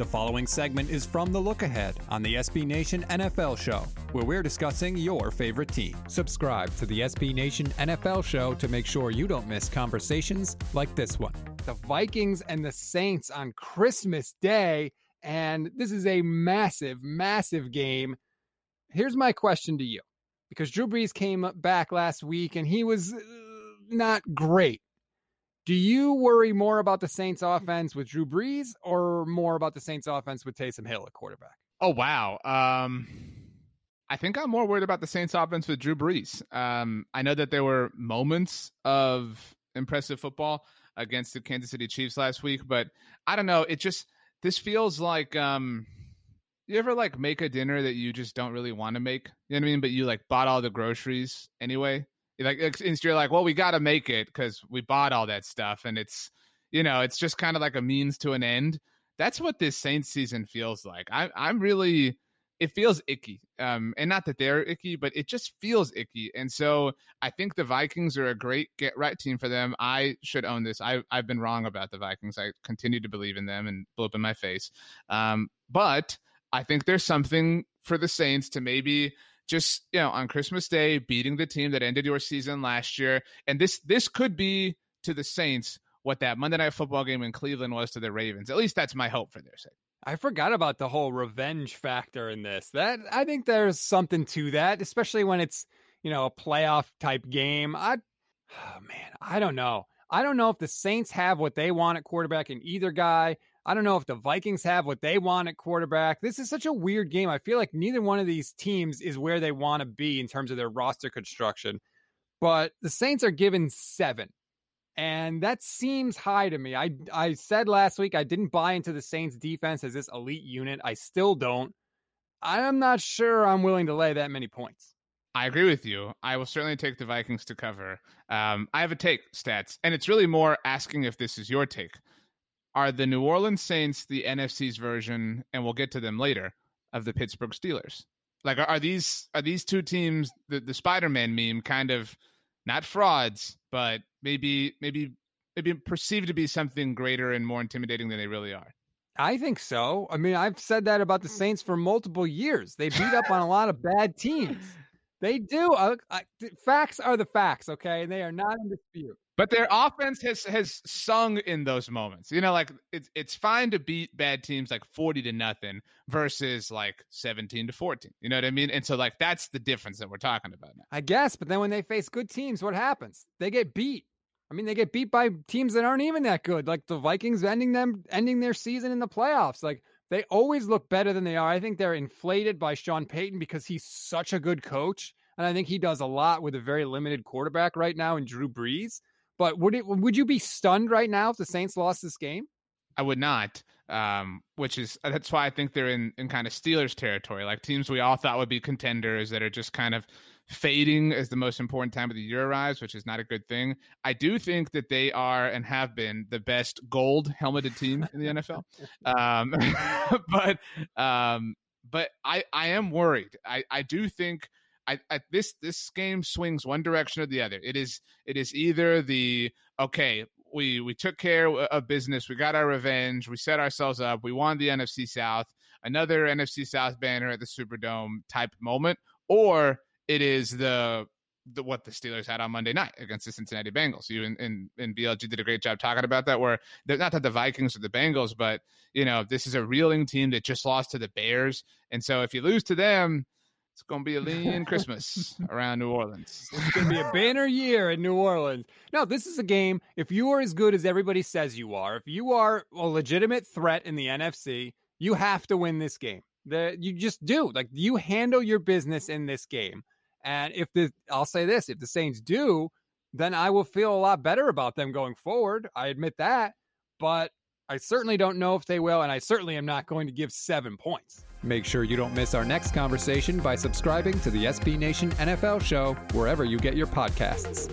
The following segment is from The Look Ahead on the SB Nation NFL Show, where we're discussing your favorite team. Subscribe to the SB Nation NFL Show to make sure you don't miss conversations like this one. The Vikings and the Saints on Christmas Day, and this is a massive, massive game. Here's my question to you because Drew Brees came back last week and he was uh, not great. Do you worry more about the Saints offense with Drew Brees or more about the Saints offense with Taysom Hill at quarterback? Oh wow. Um I think I'm more worried about the Saints offense with Drew Brees. Um I know that there were moments of impressive football against the Kansas City Chiefs last week, but I don't know, it just this feels like um you ever like make a dinner that you just don't really want to make? You know what I mean? But you like bought all the groceries anyway like you're like, well, we got to make it because we bought all that stuff, and it's you know, it's just kind of like a means to an end. That's what this Saints season feels like. I, I'm really, it feels icky, um, and not that they're icky, but it just feels icky. And so I think the Vikings are a great get right team for them. I should own this. I, I've been wrong about the Vikings. I continue to believe in them and blow up in my face. Um, but I think there's something for the Saints to maybe just you know on Christmas Day beating the team that ended your season last year, and this this could be to the Saints what that Monday Night Football game in Cleveland was to the Ravens. At least that's my hope for their sake. I forgot about the whole revenge factor in this. That I think there's something to that, especially when it's you know a playoff type game. I, oh man, I don't know. I don't know if the Saints have what they want at quarterback in either guy. I don't know if the Vikings have what they want at quarterback. This is such a weird game. I feel like neither one of these teams is where they want to be in terms of their roster construction. But the Saints are given seven. And that seems high to me. I I said last week I didn't buy into the Saints defense as this elite unit. I still don't. I'm not sure I'm willing to lay that many points. I agree with you. I will certainly take the Vikings to cover. Um, I have a take stats, and it's really more asking if this is your take are the New Orleans Saints the NFC's version, and we'll get to them later, of the Pittsburgh Steelers? Like, are, are these are these two teams the, the Spider-Man meme kind of not frauds, but maybe maybe maybe perceived to be something greater and more intimidating than they really are? I think so. I mean, I've said that about the Saints for multiple years. They beat up on a lot of bad teams. They do. Uh, I, facts are the facts, okay? And they are not in dispute. But their offense has has sung in those moments. You know, like it's it's fine to beat bad teams like forty to nothing versus like seventeen to fourteen. You know what I mean? And so like that's the difference that we're talking about now. I guess, but then when they face good teams, what happens? They get beat. I mean, they get beat by teams that aren't even that good, like the Vikings ending them ending their season in the playoffs. Like they always look better than they are. I think they're inflated by Sean Payton because he's such a good coach. And I think he does a lot with a very limited quarterback right now in Drew Brees. But would it would you be stunned right now if the Saints lost this game? I would not. Um, which is that's why I think they're in, in kind of Steelers territory, like teams we all thought would be contenders that are just kind of fading as the most important time of the year arrives, which is not a good thing. I do think that they are and have been the best gold helmeted team in the NFL. Um, but um, but I I am worried. I I do think I, I, this this game swings one direction or the other. It is it is either the okay, we we took care of business, we got our revenge, we set ourselves up, we won the NFC South, another NFC South banner at the Superdome type moment, or it is the the, what the Steelers had on Monday night against the Cincinnati Bengals. You and, and, and BLG did a great job talking about that. Where they're not that the Vikings or the Bengals, but you know this is a reeling team that just lost to the Bears, and so if you lose to them, it's going to be a lean Christmas around New Orleans. It's going to be a banner year in New Orleans. No, this is a game. If you are as good as everybody says you are, if you are a legitimate threat in the NFC, you have to win this game. The, you just do. Like you handle your business in this game. And if the I'll say this, if the Saints do, then I will feel a lot better about them going forward. I admit that. But I certainly don't know if they will, and I certainly am not going to give seven points. Make sure you don't miss our next conversation by subscribing to the SB Nation NFL show wherever you get your podcasts.